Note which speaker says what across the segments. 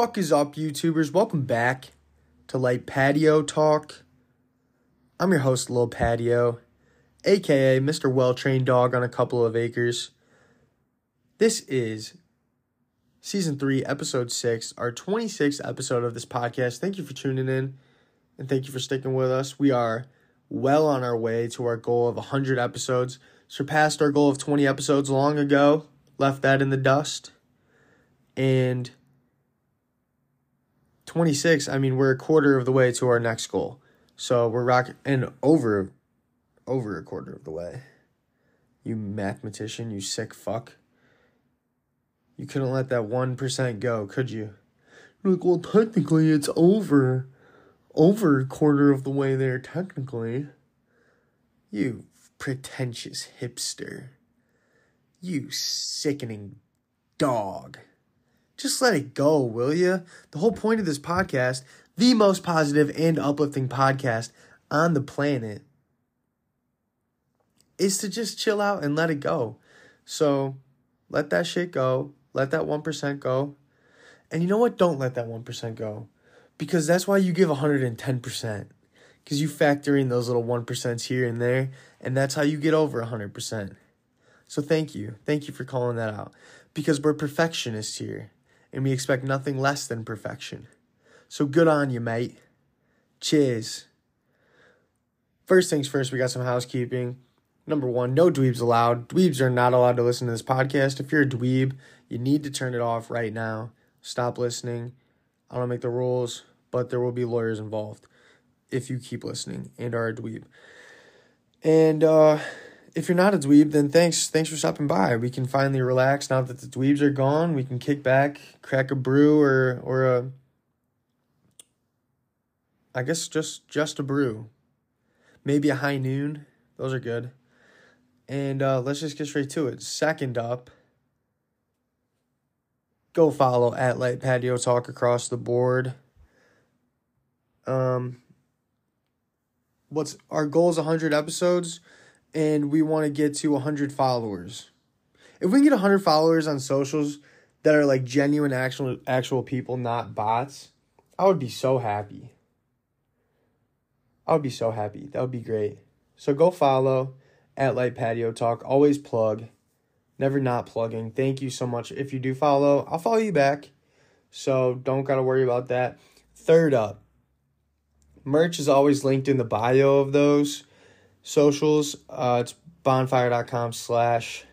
Speaker 1: Fuck is up, YouTubers? Welcome back to Light Patio Talk. I'm your host, Lil Patio, aka Mr. Well Trained Dog on a couple of acres. This is season 3, episode 6, our 26th episode of this podcast. Thank you for tuning in and thank you for sticking with us. We are well on our way to our goal of 100 episodes. Surpassed our goal of 20 episodes long ago, left that in the dust. And 26, I mean, we're a quarter of the way to our next goal. So we're rocking, and over, over a quarter of the way. You mathematician, you sick fuck. You couldn't let that 1% go, could you? You're like, well, technically it's over. Over a quarter of the way there, technically. You pretentious hipster. You sickening dog. Just let it go, will you? The whole point of this podcast, the most positive and uplifting podcast on the planet, is to just chill out and let it go. So let that shit go. Let that 1% go. And you know what? Don't let that 1% go. Because that's why you give 110%. Because you factor in those little 1% here and there. And that's how you get over 100%. So thank you. Thank you for calling that out. Because we're perfectionists here and we expect nothing less than perfection. So good on you, mate. Cheers. First things first, we got some housekeeping. Number one, no dweebs allowed. Dweebs are not allowed to listen to this podcast. If you're a dweeb, you need to turn it off right now. Stop listening. I don't make the rules, but there will be lawyers involved if you keep listening and are a dweeb. And uh if you're not a dweeb, then thanks thanks for stopping by. We can finally relax now that the dweebs are gone. We can kick back, crack a brew or or a I guess just just a brew. Maybe a high noon. Those are good. And uh, let's just get straight to it. Second up, go follow at Light Patio Talk across the board. Um, what's our goal is 100 episodes and we want to get to 100 followers. If we can get 100 followers on socials that are like genuine actual actual people, not bots, I would be so happy. I would be so happy. That would be great. So go follow at Light Patio Talk. Always plug. Never not plugging. Thank you so much. If you do follow, I'll follow you back. So don't gotta worry about that. Third up, merch is always linked in the bio of those socials. Uh, it's bonfire.com slash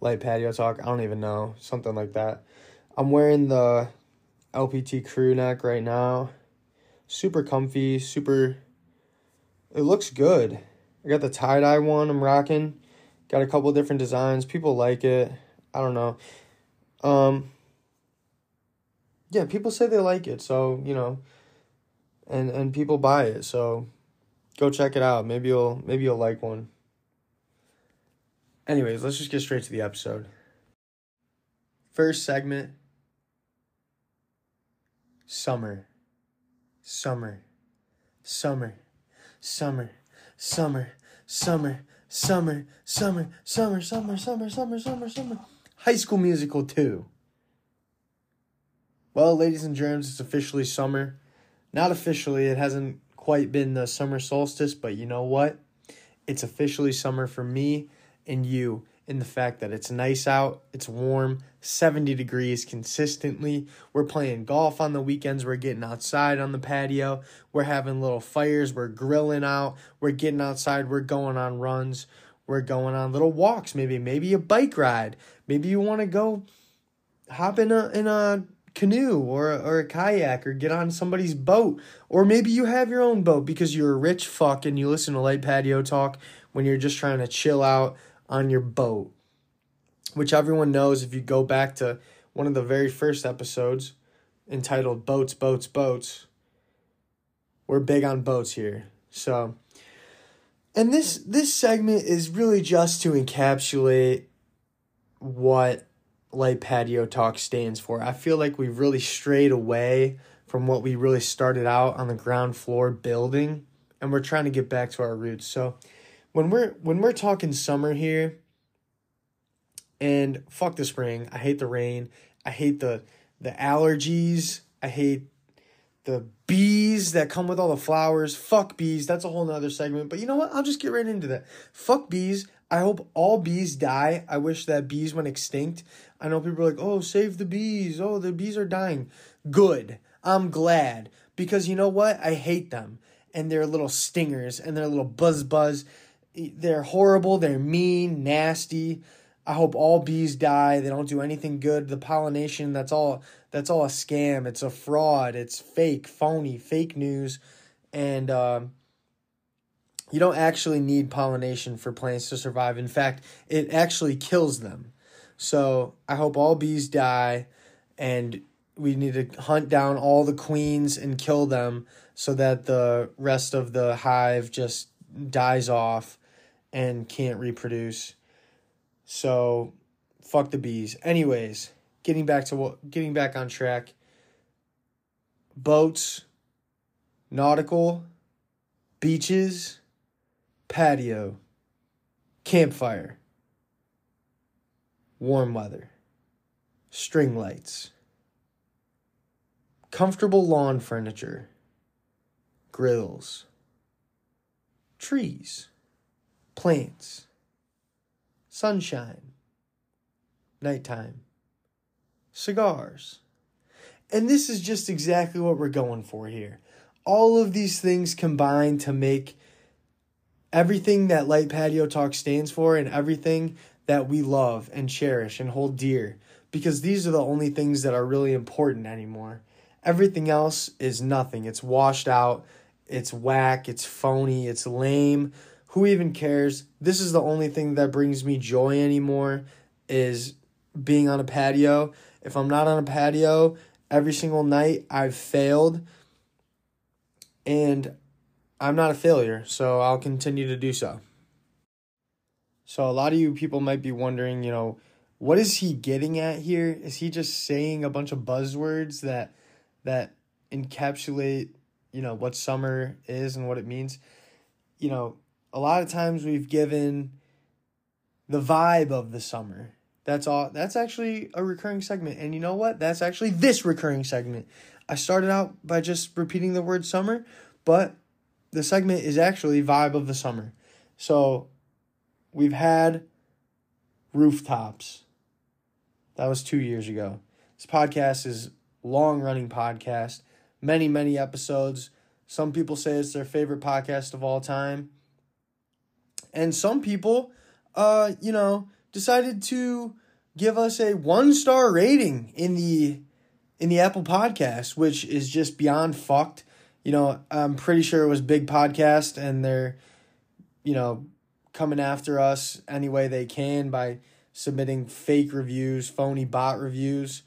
Speaker 1: light patio talk. I don't even know. Something like that. I'm wearing the LPT crew neck right now. Super comfy, super. It looks good. I got the tie dye one I'm rocking. Got a couple different designs. People like it. I don't know. Um, yeah, people say they like it, so you know, and and people buy it. So go check it out. Maybe you'll maybe you'll like one. Anyways, let's just get straight to the episode. First segment Summer. Summer. Summer. Summer. Summer. Summer. Summer. Summer. Summer. Summer. Summer. Summer. Summer. Summer. High School Musical 2. Well, ladies and germs, it's officially summer. Not officially, it hasn't quite been the summer solstice, but you know what? It's officially summer for me and you in the fact that it's nice out, it's warm, 70 degrees consistently. We're playing golf on the weekends, we're getting outside on the patio, we're having little fires, we're grilling out, we're getting outside, we're going on runs, we're going on little walks, maybe maybe a bike ride. Maybe you want to go hop in a in a canoe or or a kayak or get on somebody's boat. Or maybe you have your own boat because you're a rich fuck and you listen to light patio talk when you're just trying to chill out on your boat. Which everyone knows if you go back to one of the very first episodes entitled boats boats boats we're big on boats here. So and this this segment is really just to encapsulate what Light Patio Talk stands for. I feel like we've really strayed away from what we really started out on the ground floor building and we're trying to get back to our roots. So when we're when we're talking summer here and fuck the spring, I hate the rain, I hate the the allergies. I hate the bees that come with all the flowers. Fuck bees. That's a whole nother segment. But you know what? I'll just get right into that. Fuck bees. I hope all bees die. I wish that bees went extinct. I know people are like, oh, save the bees. Oh, the bees are dying. Good. I'm glad. Because you know what? I hate them. And their little stingers and their little buzz buzz. They're horrible. They're mean, nasty. I hope all bees die. They don't do anything good. The pollination, that's all that's all a scam. It's a fraud. It's fake, phony, fake news. And um, you don't actually need pollination for plants to survive. In fact, it actually kills them. So I hope all bees die and we need to hunt down all the queens and kill them so that the rest of the hive just dies off and can't reproduce. So fuck the bees. Anyways, getting back to what getting back on track. Boats, nautical, beaches, patio, campfire, warm weather, string lights, comfortable lawn furniture, grills, trees, plants, sunshine, nighttime, cigars. And this is just exactly what we're going for here. All of these things combine to make everything that Light Patio Talk stands for and everything that we love and cherish and hold dear because these are the only things that are really important anymore. Everything else is nothing. It's washed out, it's whack, it's phony, it's lame. Who even cares? This is the only thing that brings me joy anymore is being on a patio. If I'm not on a patio every single night, I've failed. And I'm not a failure, so I'll continue to do so. So a lot of you people might be wondering, you know, what is he getting at here? Is he just saying a bunch of buzzwords that that encapsulate, you know, what summer is and what it means? You know, a lot of times we've given the vibe of the summer. That's all that's actually a recurring segment. And you know what? That's actually this recurring segment. I started out by just repeating the word summer, but the segment is actually vibe of the summer. So we've had rooftops. That was 2 years ago. This podcast is long running podcast, many many episodes. Some people say it's their favorite podcast of all time. And some people uh you know decided to give us a one star rating in the in the Apple podcast, which is just beyond fucked. You know, I'm pretty sure it was big podcast and they're, you know, coming after us any way they can by submitting fake reviews, phony bot reviews.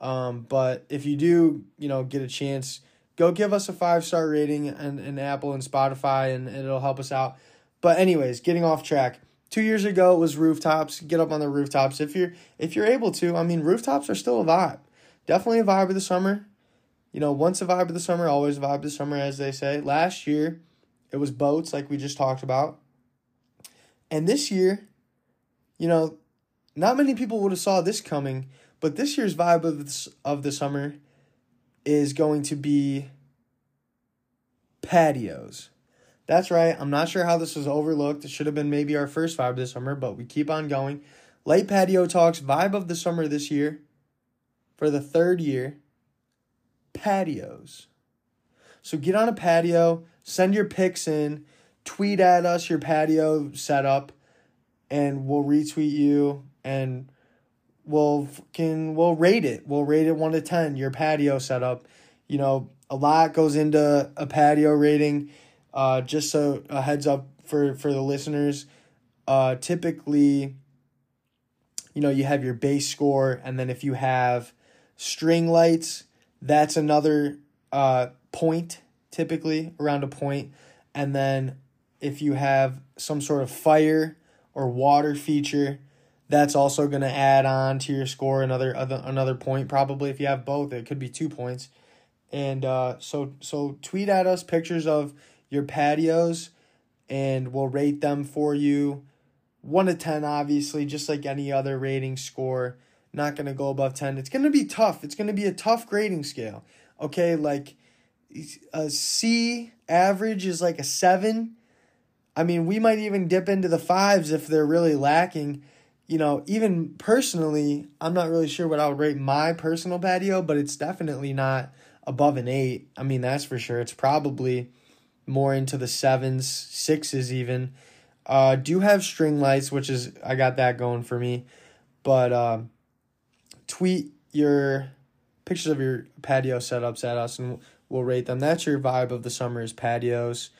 Speaker 1: Um, but if you do, you know, get a chance, go give us a five star rating and, and Apple and Spotify and, and it'll help us out. But anyways, getting off track. Two years ago it was rooftops. Get up on the rooftops if you're if you're able to. I mean, rooftops are still a vibe. Definitely a vibe of the summer. You know, once a vibe of the summer, always a vibe of the summer, as they say. Last year, it was boats, like we just talked about. And this year, you know, not many people would have saw this coming, but this year's vibe of the, of the summer is going to be patios. That's right. I'm not sure how this was overlooked. It should have been maybe our first vibe this summer, but we keep on going. Light Patio Talks vibe of the summer this year for the third year patios. So get on a patio, send your pics in, tweet at us your patio setup, and we'll retweet you and we'll can we'll rate it. We'll rate it one to ten. Your patio setup. You know, a lot goes into a patio rating. Uh, just so a heads up for for the listeners, uh, typically, you know, you have your base score, and then if you have string lights, that's another uh, point, typically around a point, and then if you have some sort of fire or water feature, that's also going to add on to your score another other, another point probably if you have both it could be two points and uh, so so tweet at us pictures of your patios and we'll rate them for you. 1 to 10, obviously, just like any other rating score. Not going to go above 10. It's going to be tough. It's going to be a tough grading scale. Okay, like a C average is like a 7. I mean, we might even dip into the 5s if they're really lacking. You know, even personally, I'm not really sure what I would rate my personal patio, but it's definitely not above an 8. I mean, that's for sure. It's probably more into the 7s, 6s even. Uh do have string lights, which is I got that going for me. But uh, tweet your pictures of your patio setups at us and we'll rate them. That's your vibe of the summer is patios.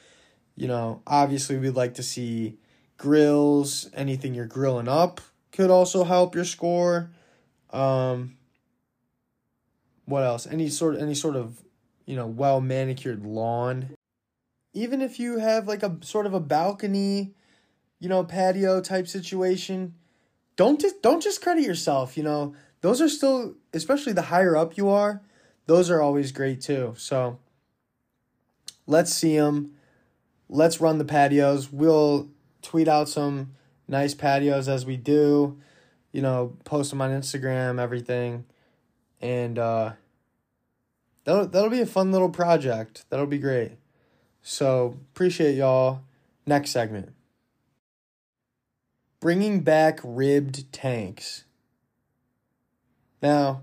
Speaker 1: You know, obviously we'd like to see grills, anything you're grilling up could also help your score. Um what else? Any sort any sort of, you know, well manicured lawn. Even if you have like a sort of a balcony, you know, patio type situation, don't just don't just credit yourself, you know those are still, especially the higher up you are, those are always great too. So let's see them. Let's run the patios. We'll tweet out some nice patios as we do. You know, post them on Instagram, everything, and uh, that'll that'll be a fun little project. That'll be great. So appreciate y'all. Next segment. Bringing back ribbed tanks. Now,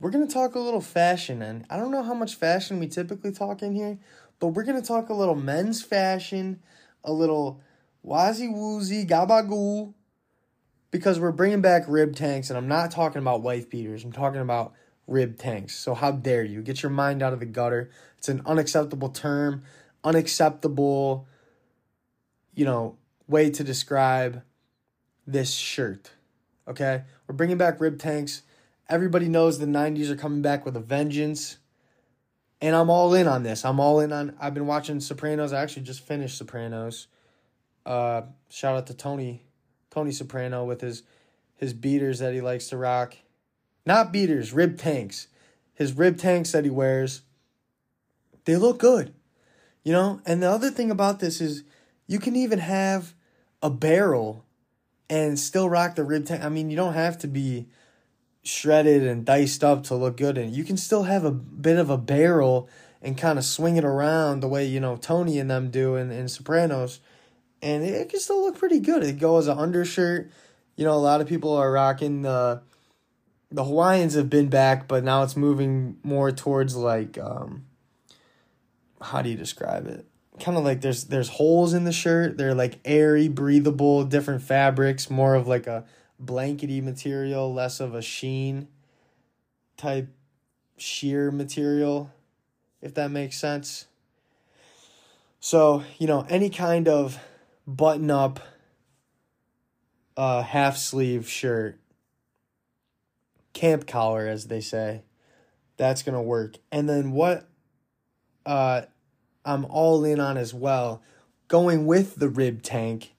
Speaker 1: we're going to talk a little fashion, and I don't know how much fashion we typically talk in here, but we're going to talk a little men's fashion, a little wazi woozy, gabagoo, because we're bringing back rib tanks, and I'm not talking about wife beaters. I'm talking about rib tanks. So, how dare you? Get your mind out of the gutter. It's an unacceptable term, unacceptable, you know, way to describe this shirt. Okay? We're bringing back rib tanks. Everybody knows the 90s are coming back with a vengeance. And I'm all in on this. I'm all in on I've been watching Sopranos. I actually just finished Sopranos. Uh shout out to Tony Tony Soprano with his his beaters that he likes to rock. Not beaters, rib tanks. His rib tanks that he wears. They look good. You know, and the other thing about this is you can even have a barrel and still rock the rib tank. I mean, you don't have to be shredded and diced up to look good and you can still have a bit of a barrel and kind of swing it around the way you know Tony and them do in, in Sopranos and it can still look pretty good. It goes as an undershirt. You know, a lot of people are rocking the the Hawaiians have been back, but now it's moving more towards like um how do you describe it? Kind of like there's there's holes in the shirt. They're like airy, breathable, different fabrics, more of like a blankety material, less of a sheen type sheer material, if that makes sense. So, you know, any kind of button up uh half sleeve shirt, camp collar as they say, that's going to work. And then what uh I'm all in on as well, going with the rib tank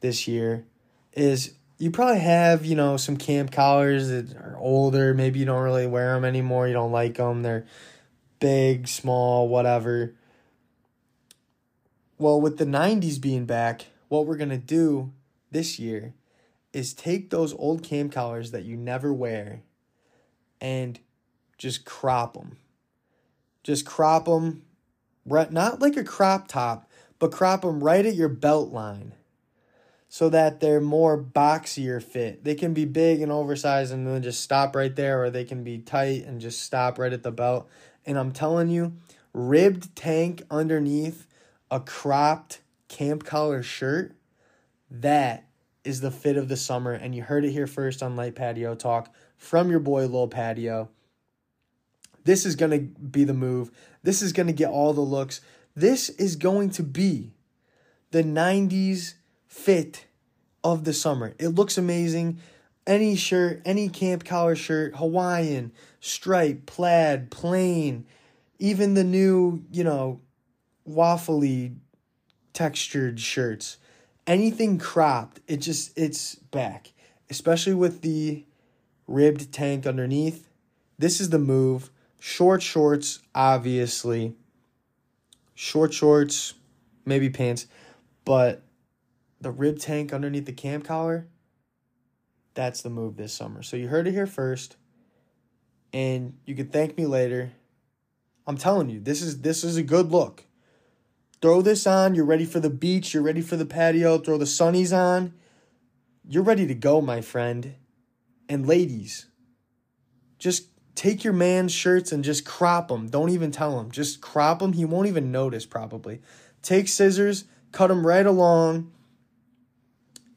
Speaker 1: this year, is you probably have, you know, some camp collars that are older. Maybe you don't really wear them anymore. You don't like them. They're big, small, whatever. Well, with the 90s being back, what we're going to do this year is take those old camp collars that you never wear and just crop them. Just crop them not like a crop top, but crop them right at your belt line so that they're more boxier fit. They can be big and oversized and then just stop right there, or they can be tight and just stop right at the belt. And I'm telling you, ribbed tank underneath a cropped camp collar shirt, that is the fit of the summer. And you heard it here first on Light Patio Talk from your boy Lil Patio. This is going to be the move. This is going to get all the looks. This is going to be the 90s fit of the summer. It looks amazing. Any shirt, any camp collar shirt, Hawaiian, stripe, plaid, plain, even the new, you know, waffly textured shirts. Anything cropped, it just it's back. Especially with the ribbed tank underneath. This is the move. Short shorts, obviously. Short shorts, maybe pants, but the rib tank underneath the camp collar, That's the move this summer. So you heard it here first, and you can thank me later. I'm telling you, this is this is a good look. Throw this on, you're ready for the beach, you're ready for the patio, throw the sunnies on. You're ready to go, my friend. And ladies, just take your man's shirts and just crop them. Don't even tell him. Just crop them. He won't even notice, probably. Take scissors, cut them right along,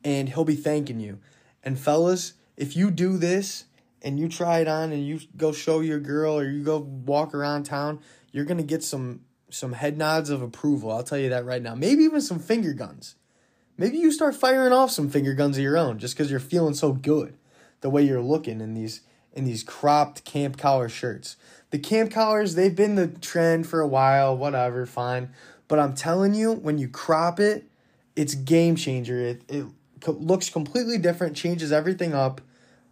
Speaker 1: and he'll be thanking you. And fellas, if you do this and you try it on and you go show your girl or you go walk around town, you're going to get some some head nods of approval. I'll tell you that right now. Maybe even some finger guns. Maybe you start firing off some finger guns of your own just cuz you're feeling so good the way you're looking in these in these cropped camp collar shirts. The camp collars, they've been the trend for a while, whatever, fine. But I'm telling you, when you crop it, it's game changer. It, it looks completely different, changes everything up.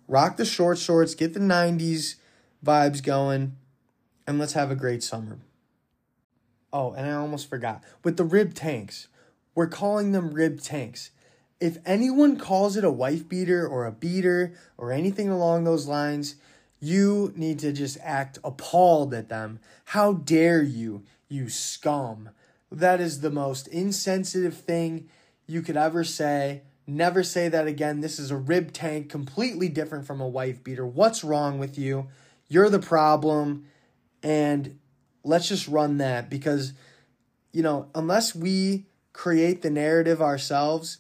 Speaker 1: Rock the short shorts, get the 90s vibes going, and let's have a great summer. Oh, and I almost forgot. With the rib tanks, we're calling them rib tanks if anyone calls it a wife beater or a beater or anything along those lines, you need to just act appalled at them. How dare you, you scum? That is the most insensitive thing you could ever say. Never say that again. This is a rib tank, completely different from a wife beater. What's wrong with you? You're the problem. And let's just run that because, you know, unless we create the narrative ourselves,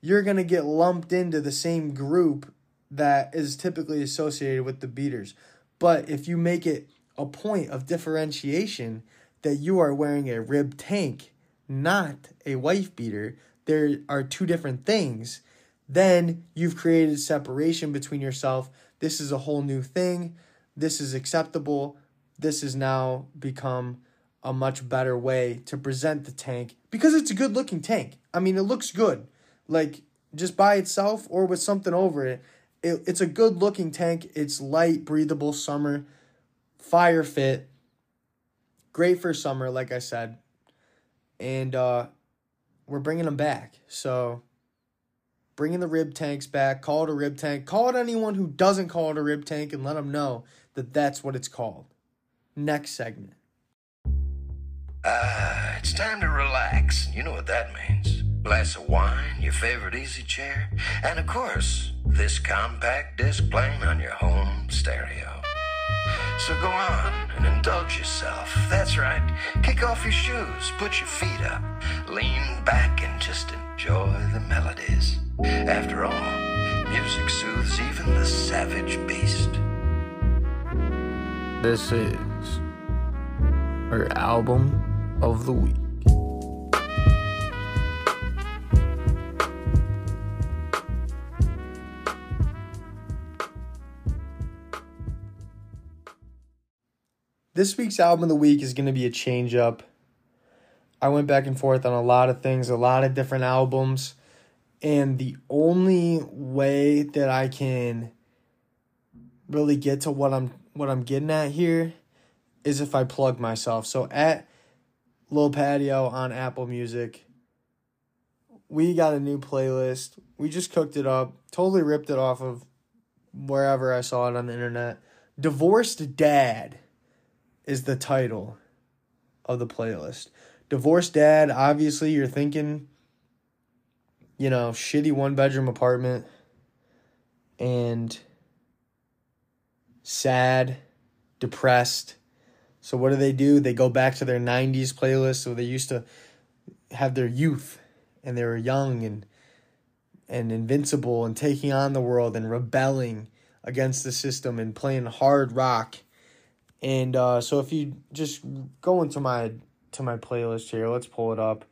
Speaker 1: you're going to get lumped into the same group that is typically associated with the beaters. But if you make it a point of differentiation that you are wearing a rib tank, not a wife beater, there are two different things, then you've created separation between yourself. This is a whole new thing. This is acceptable. This has now become a much better way to present the tank because it's a good looking tank. I mean, it looks good like just by itself or with something over it. it it's a good looking tank. It's light, breathable, summer, fire fit. Great for summer, like I said. And uh, we're bringing them back. So bringing the rib tanks back. Call it a rib tank. Call it anyone who doesn't call it a rib tank and let them know that that's what it's called. Next segment.
Speaker 2: Uh, it's time to relax. You know what that means glass of wine, your favorite easy chair, and of course, this compact disc playing on your home stereo. So go on and indulge yourself. That's right. Kick off your shoes, put your feet up, lean back, and just enjoy the melodies. After all, music soothes even the savage beast.
Speaker 1: This is our album of the week. This week's album of the week is going to be a change up. I went back and forth on a lot of things, a lot of different albums, and the only way that I can really get to what I'm what I'm getting at here is if I plug myself. So at Lil Patio on Apple Music, we got a new playlist. We just cooked it up, totally ripped it off of wherever I saw it on the internet. Divorced Dad is the title of the playlist. Divorced dad, obviously, you're thinking, you know, shitty one bedroom apartment and sad, depressed. So, what do they do? They go back to their 90s playlist. So, they used to have their youth and they were young and and invincible and taking on the world and rebelling against the system and playing hard rock and uh, so if you just go into my to my playlist here, let's pull it up.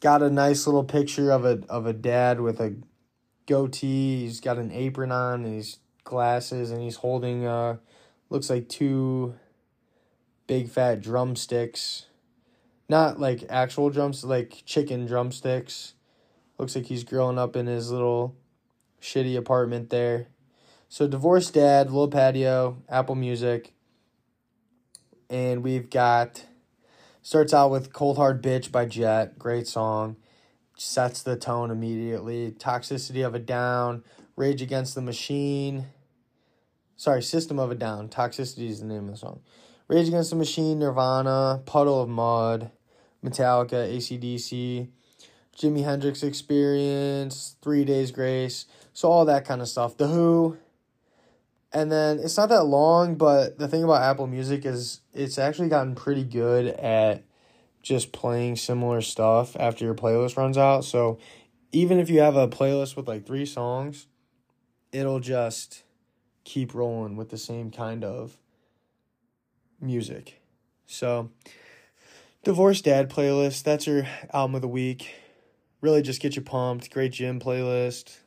Speaker 1: Got a nice little picture of a of a dad with a goatee. He's got an apron on and he's glasses and he's holding uh looks like two big fat drumsticks. Not like actual drums, like chicken drumsticks. Looks like he's growing up in his little shitty apartment there. So divorced dad, little patio, Apple Music and we've got starts out with Cold Hard Bitch by Jet, great song. Sets the tone immediately. Toxicity of a Down, Rage Against the Machine. Sorry, System of a Down. Toxicity is the name of the song. Rage Against the Machine, Nirvana, Puddle of Mudd, Metallica, ACDC, Jimi Hendrix Experience, Three Days Grace. So all that kind of stuff. The Who. And then it's not that long, but the thing about Apple Music is it's actually gotten pretty good at just playing similar stuff after your playlist runs out. So even if you have a playlist with like three songs, it'll just keep rolling with the same kind of music. So, Divorced Dad playlist, that's your album of the week. Really just get you pumped. Great gym playlist,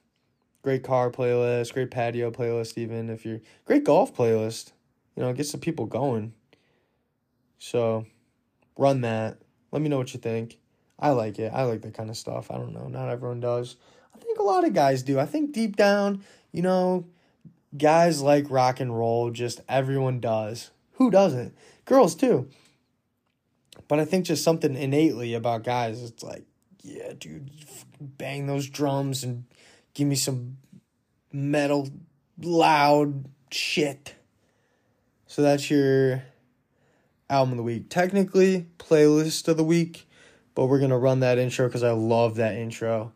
Speaker 1: great car playlist, great patio playlist, even if you're great golf playlist. You know, get some people going. So, run that. Let me know what you think. I like it. I like that kind of stuff. I don't know. Not everyone does. I think a lot of guys do. I think deep down, you know, guys like rock and roll. Just everyone does. Who doesn't? Girls too. But I think just something innately about guys. It's like, yeah, dude, bang those drums and give me some metal, loud shit. So that's your album of the week. Technically, playlist of the week but we're gonna run that intro because I love that intro.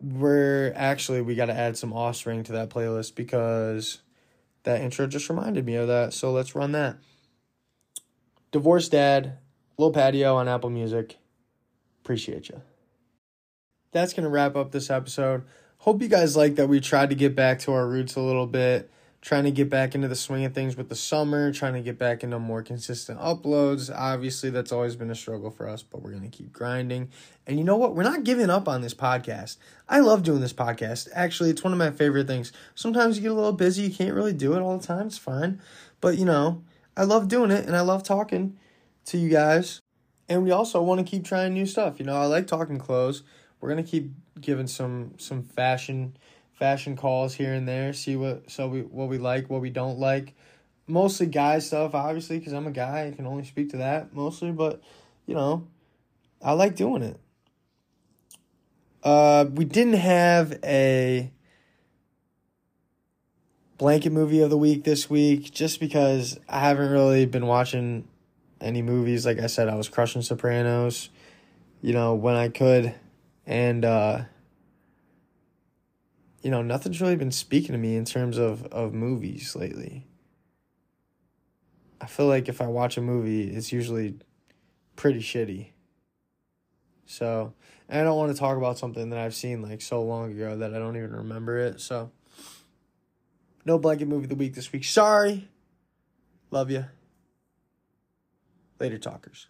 Speaker 1: We're actually we got to add some offspring to that playlist because that intro just reminded me of that. So let's run that. Divorced Dad, Little Patio on Apple Music. Appreciate you. That's gonna wrap up this episode. Hope you guys like that we tried to get back to our roots a little bit trying to get back into the swing of things with the summer, trying to get back into more consistent uploads. Obviously, that's always been a struggle for us, but we're going to keep grinding. And you know what? We're not giving up on this podcast. I love doing this podcast. Actually, it's one of my favorite things. Sometimes you get a little busy, you can't really do it all the time. It's fine. But, you know, I love doing it and I love talking to you guys. And we also want to keep trying new stuff. You know, I like talking clothes. We're to keep giving some some fashion fashion calls here and there, see what so we what we like, what we don't like. Mostly guy stuff, obviously, because I'm a guy. I can only speak to that mostly, but you know, I like doing it. Uh, we didn't have a blanket movie of the week this week just because I haven't really been watching any movies. Like I said, I was crushing Sopranos, you know, when I could. And uh you know, nothing's really been speaking to me in terms of, of movies lately. I feel like if I watch a movie, it's usually pretty shitty. So, and I don't want to talk about something that I've seen like so long ago that I don't even remember it. So, no blanket movie of the week this week. Sorry. Love you. Later, talkers.